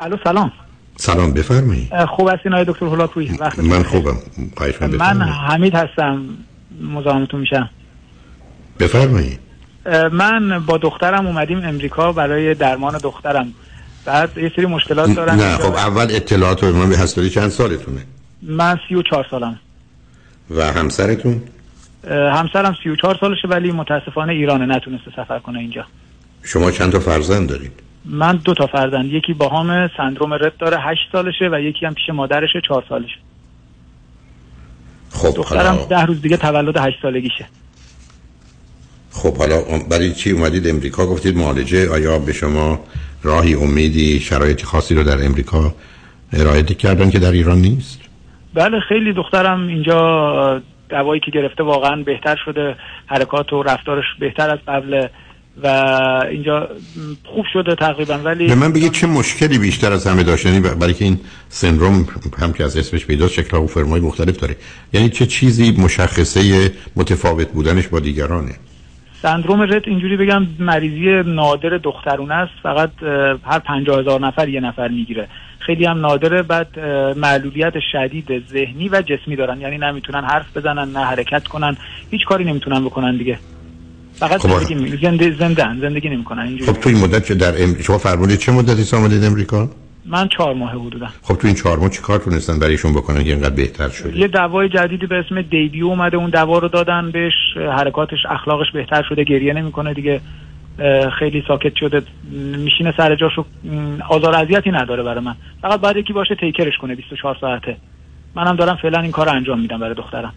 الو سلام. سلام بفرمایید خوب هستین آقای دکتر هولاکویی من خوبم. من حمید هستم مزاحمتون میشم. بفرمایید من با دخترم اومدیم امریکا برای درمان دخترم. بعد یه سری مشکلات دارم نه خب اول اطلاعات رو من به هستاری چند سالتونه؟ من سی و چهار سالم. و همسرتون؟ همسرم سی و چهار سالشه ولی متاسفانه ایرانه نتونسته سفر کنه اینجا. شما چند تا فرزند دارید؟ من دو تا فرزند یکی با هم سندروم رد داره هشت سالشه و یکی هم پیش مادرشه چهار سالشه. خب دخترم ده روز دیگه تولد هشت سالگیشه. خب حالا برای چی اومدید امریکا؟ گفتید معالجه آیا به شما راهی امیدی شرایط خاصی رو در امریکا ارائه کردن که در ایران نیست؟ بله خیلی دخترم اینجا دوایی که گرفته واقعا بهتر شده حرکات و رفتارش بهتر از قبل. و اینجا خوب شده تقریبا ولی به من بگید چه مشکلی بیشتر از همه داشتنی برای که این سندروم هم که از اسمش پیدا شکل و فرمای مختلف داره. یعنی چه چیزی مشخصه متفاوت بودنش با دیگرانه؟ سندروم رت اینجوری بگم مریضی نادر دخترونه است. فقط هر پنجاه هزار نفر یه نفر می‌گیره. خیلی هم نادره بعد معلولیت شدید ذهنی و جسمی دارن. یعنی نمی‌تونن حرف بزنن نه حرکت کنن. هیچ کاری نمی‌تونن بکنن دیگه. فقط خب زندگی زنده زنده زندگی نمی‌کنن اینجوری خب تو این مدت که در ام... شما فرمودید چه مدتی آمدید امریکا؟ من چهار ماه حدودا. خب تو این چهار ماه چیکار تونستن برایشون بکنن که اینقدر بهتر شده؟ یه دوای جدیدی به اسم دیبیو اومده اون دوا رو دادن بهش حرکاتش اخلاقش بهتر شده گریه نمی‌کنه دیگه خیلی ساکت شده میشینه سر جاشو آزار اذیتی نداره برای من. فقط بعد یکی باشه take care ش کنه 24 ساعته. منم دارم فعلا این کار انجام میدم برای دخترم.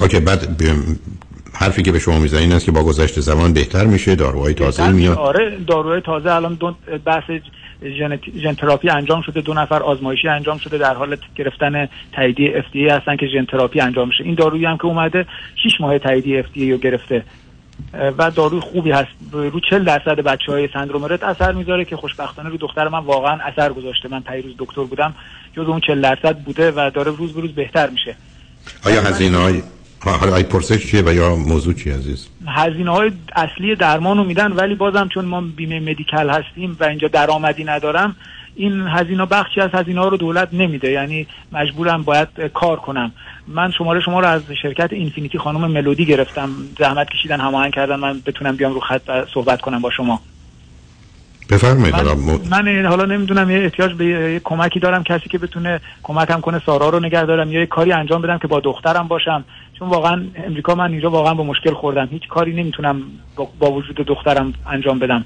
OK بعد حرفی که به شما می‌زنین این است که با گذشت زمان بهتر میشه داروهای تازه میاد. آره داروهای تازه الان دو بحث ژن تراپی انجام شده دو نفر آزمایشی انجام شده در حال گرفتن تاییدیه FDA هستن که ژن تراپی انجام میشه. این دارویی هم که اومده 6 ماه تاییدیه FDA رو گرفته. و داروی خوبی هست. رو 40 درصد بچه های سندروم رت اثر می‌ذاره که خوشبختانه رو دختر من واقعا اثر گذاشته. من پیروز دکتر بودم جز اون 40 درصد بوده و داره روز به روز بهتر میشه. آیا هزینه های حالا ای پرسش چیه و یا موضوع چی عزیز؟ هزینه های اصلی درمان رو میدن ولی بازم چون ما بیمه مدیکل هستیم و اینجا درآمدی ندارم این هزینه بخشی از هزینه ها رو دولت نمیده. یعنی مجبورم باید کار کنم. من شماره شما رو از شرکت اینفینیتی خانم ملودی گرفتم. زحمت کشیدن هماهنگ کردن. من بتونم بیام رو خط صحبت کنم با شما. بفرمایید من, من حالا نمی‌دونم یه احتیاج به یه کمکی دارم کسی که بتونه کمکم کنه سارا رو نگه دارم یا یه کاری انجام بدم که با دخترم باشم. چون واقعا امریکا من اینجا واقعا با مشکل خوردم. هیچ کاری نمی‌تونم با وجود دخترم انجام بدم.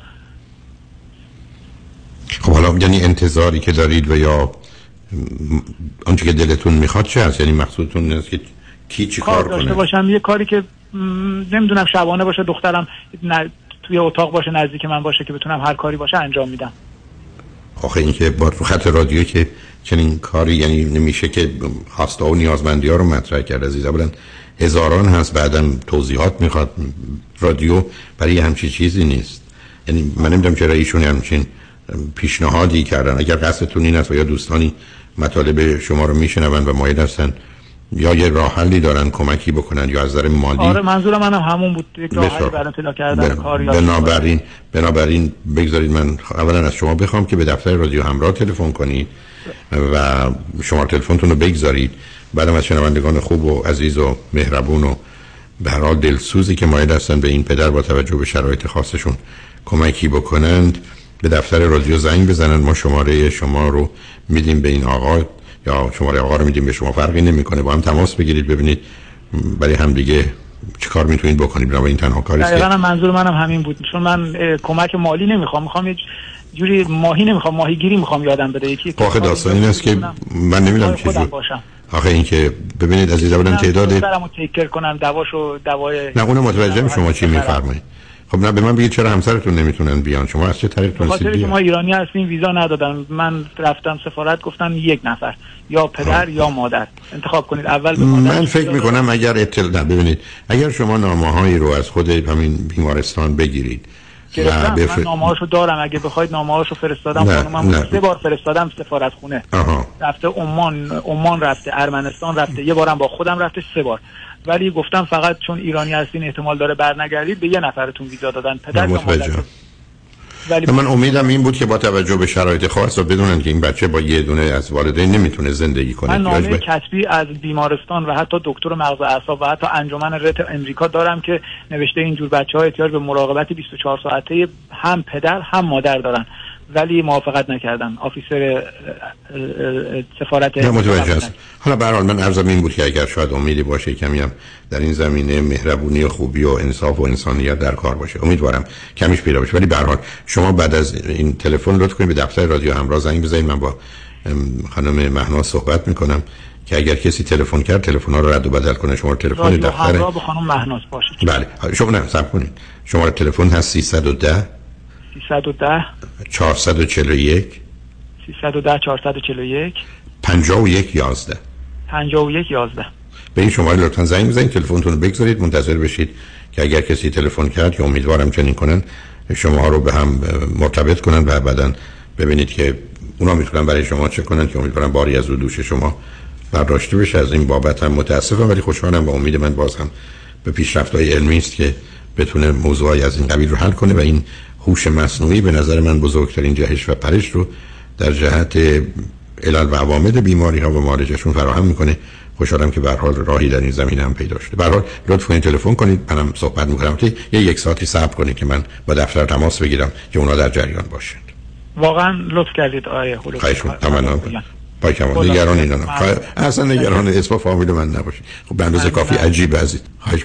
خب حالا یعنی انتظاری که دارید و یا آنچه که دلتون می‌خواد چه هست؟ یعنی مقصودتون است که کی چی کار, کنه؟ باشم. یه کاری که نمی‌دونم شبانه باشه دخترم توی اتاق باشه نزدیک من باشه که بتونم هر کاری باشه انجام میدم. آخه این که با خط رادیو که چنین کاری یعنی نمیشه که خواستا و نیازمندی ها رو مطرح کرد. عزیز اولا هزاران هست بعدم توضیحات می‌خواد. رادیو برای همچین چیزی نیست. یعنی من نمی‌دونم چرا ایشون همچین پیشنهادی کردن. اگر قصدتون این است و یا دوستانی مطالب شما رو میشنون و مایل هستن یا یه راه حلی دارن کمکی بکنن یا از نظر مالی؟ آره منظورم منم همون بود. یک راه برای پیدا کردن کار بنابراین بنابراین بگذارید من اولا از شما بخوام که به دفتر رادیو همراه تلفن کنید و شما تلفنتون رو بگذارید. بعدم از شنوندگان خوب و عزیز و مهربون و به هر حال دلسوزی که مایل هستن به این پدر با توجه به شرایط خاصشون کمکی بکنند به دفتر رادیو زنگ بزنن ما شماره شما رو میدیم به این آقا. یا شماره آقا رو میدیم به شما فرقی نمی‌کنه با هم تماس بگیرید ببینید برای هم دیگه چه کار می‌تونید بکنید برای این تنها کاری است منظور منم همین بود. چون من کمک مالی نمی‌خوام می‌خوام یه جوری ماهی نمی‌خوام ماهیگیری می‌خوام یادم بده یکی آخه داستان این است که من نمی‌دونم چی آخه این که ببینید عزیز اولا تعداد دارم تیکر کنم دواشو دوای نه اونم متوجه شما چی میفرمایید. خب نه به من بگید چرا همسرتون نمی‌تونن بیان؟ شما از چه طریق تونستید بیان؟ ما ایرانی هستیم ویزا ندادن. من رفتم سفارت گفتن یک نفر یا پدر یا مادر. انتخاب کنید اول به من فکر می‌کنم اگر اطلاع ببینید اگر شما نامه رو از خود همین بیمارستان بگیرید گرفتم. بفر... من نامه هاشو دارم. اگه بخواید نامه هاشو فرستادم خانومم سه بار فرستادم سفارت خونه. آها. رفته عمان عمان رفته ارمنستان رفته. یه بارم با خودم رفته سه بار. ولی گفتم فقط چون ایرانی هستین احتمال داره برنگردید به یه نفرتون ویزا دادن. پدر ولی من امیدم این بود که با توجه به شرایط خاص و بدونن که این بچه با یه دونه از والدین نمی‌تونه زندگی کنه. من نامه کتبی از بیمارستان و حتی دکتر مغز اعصاب و حتی انجمن رت امریکا دارم که نوشته اینجور بچه ها احتیاج به مراقبت 24 ساعته هم پدر هم مادر دارن. ولی موافقت نکردن. آفیسر سفارت متوجه است حالا به من عرضم این بود که اگر شاید امیدی باشه کمی هم در این زمینه مهربونی و خوبی و انصاف و انسانیت در کار باشه. امیدوارم کمیش پیدا بشه. ولی به حال شما بعد از این تلفن لطف کنید به دفتر رادیو همراه زنگ بزنید. من با خانم مهناز صحبت می‌کنم که اگر کسی تلفن کرد تلفن ها رو رد و بدل کنه. شما تلفن دفتر با خانم مهناز باشه. بله. شما نه صبر کنید. شما تلفن هست 310 310 441 310 441 51 11 51 11 به این شماره لطفا زنگ بزنید تلفنتون رو بگذارید منتظر بشید که اگر کسی تلفن کرد که امیدوارم چنین کنن شما رو به هم مرتبط کنن و بعدا ببینید که اونا می‌تونن برای شما چه کنن که امیدوارم باری از رو دوش شما برداشته بشه. از این بابت هم متاسفم ولی خوشحالم و امید من باز هم به پیشرفت های علمی است که بتونه موضوعی از این قبیل رو حل کنه و این هوش مصنوعی به نظر من بزرگترین جهش و پرش رو در جهت علل و عوامل بیماری ها و معالجشون فراهم می‌کنه. خوشحالم که به حال راهی در این زمینه هم پیدا شده. به حال لطف کنید تلفن کنید. منم صحبت می‌کنم که یه یک ساعتی صبر کنید که من با دفتر تماس بگیرم که اونا در جریان باشند واقعا لطف کردید آیه خواهش می‌کنم. با کمال نگران اینا اصلا نگران اسم فامیل من نباشید. خب به اندازه کافی عجیب هستید خواهش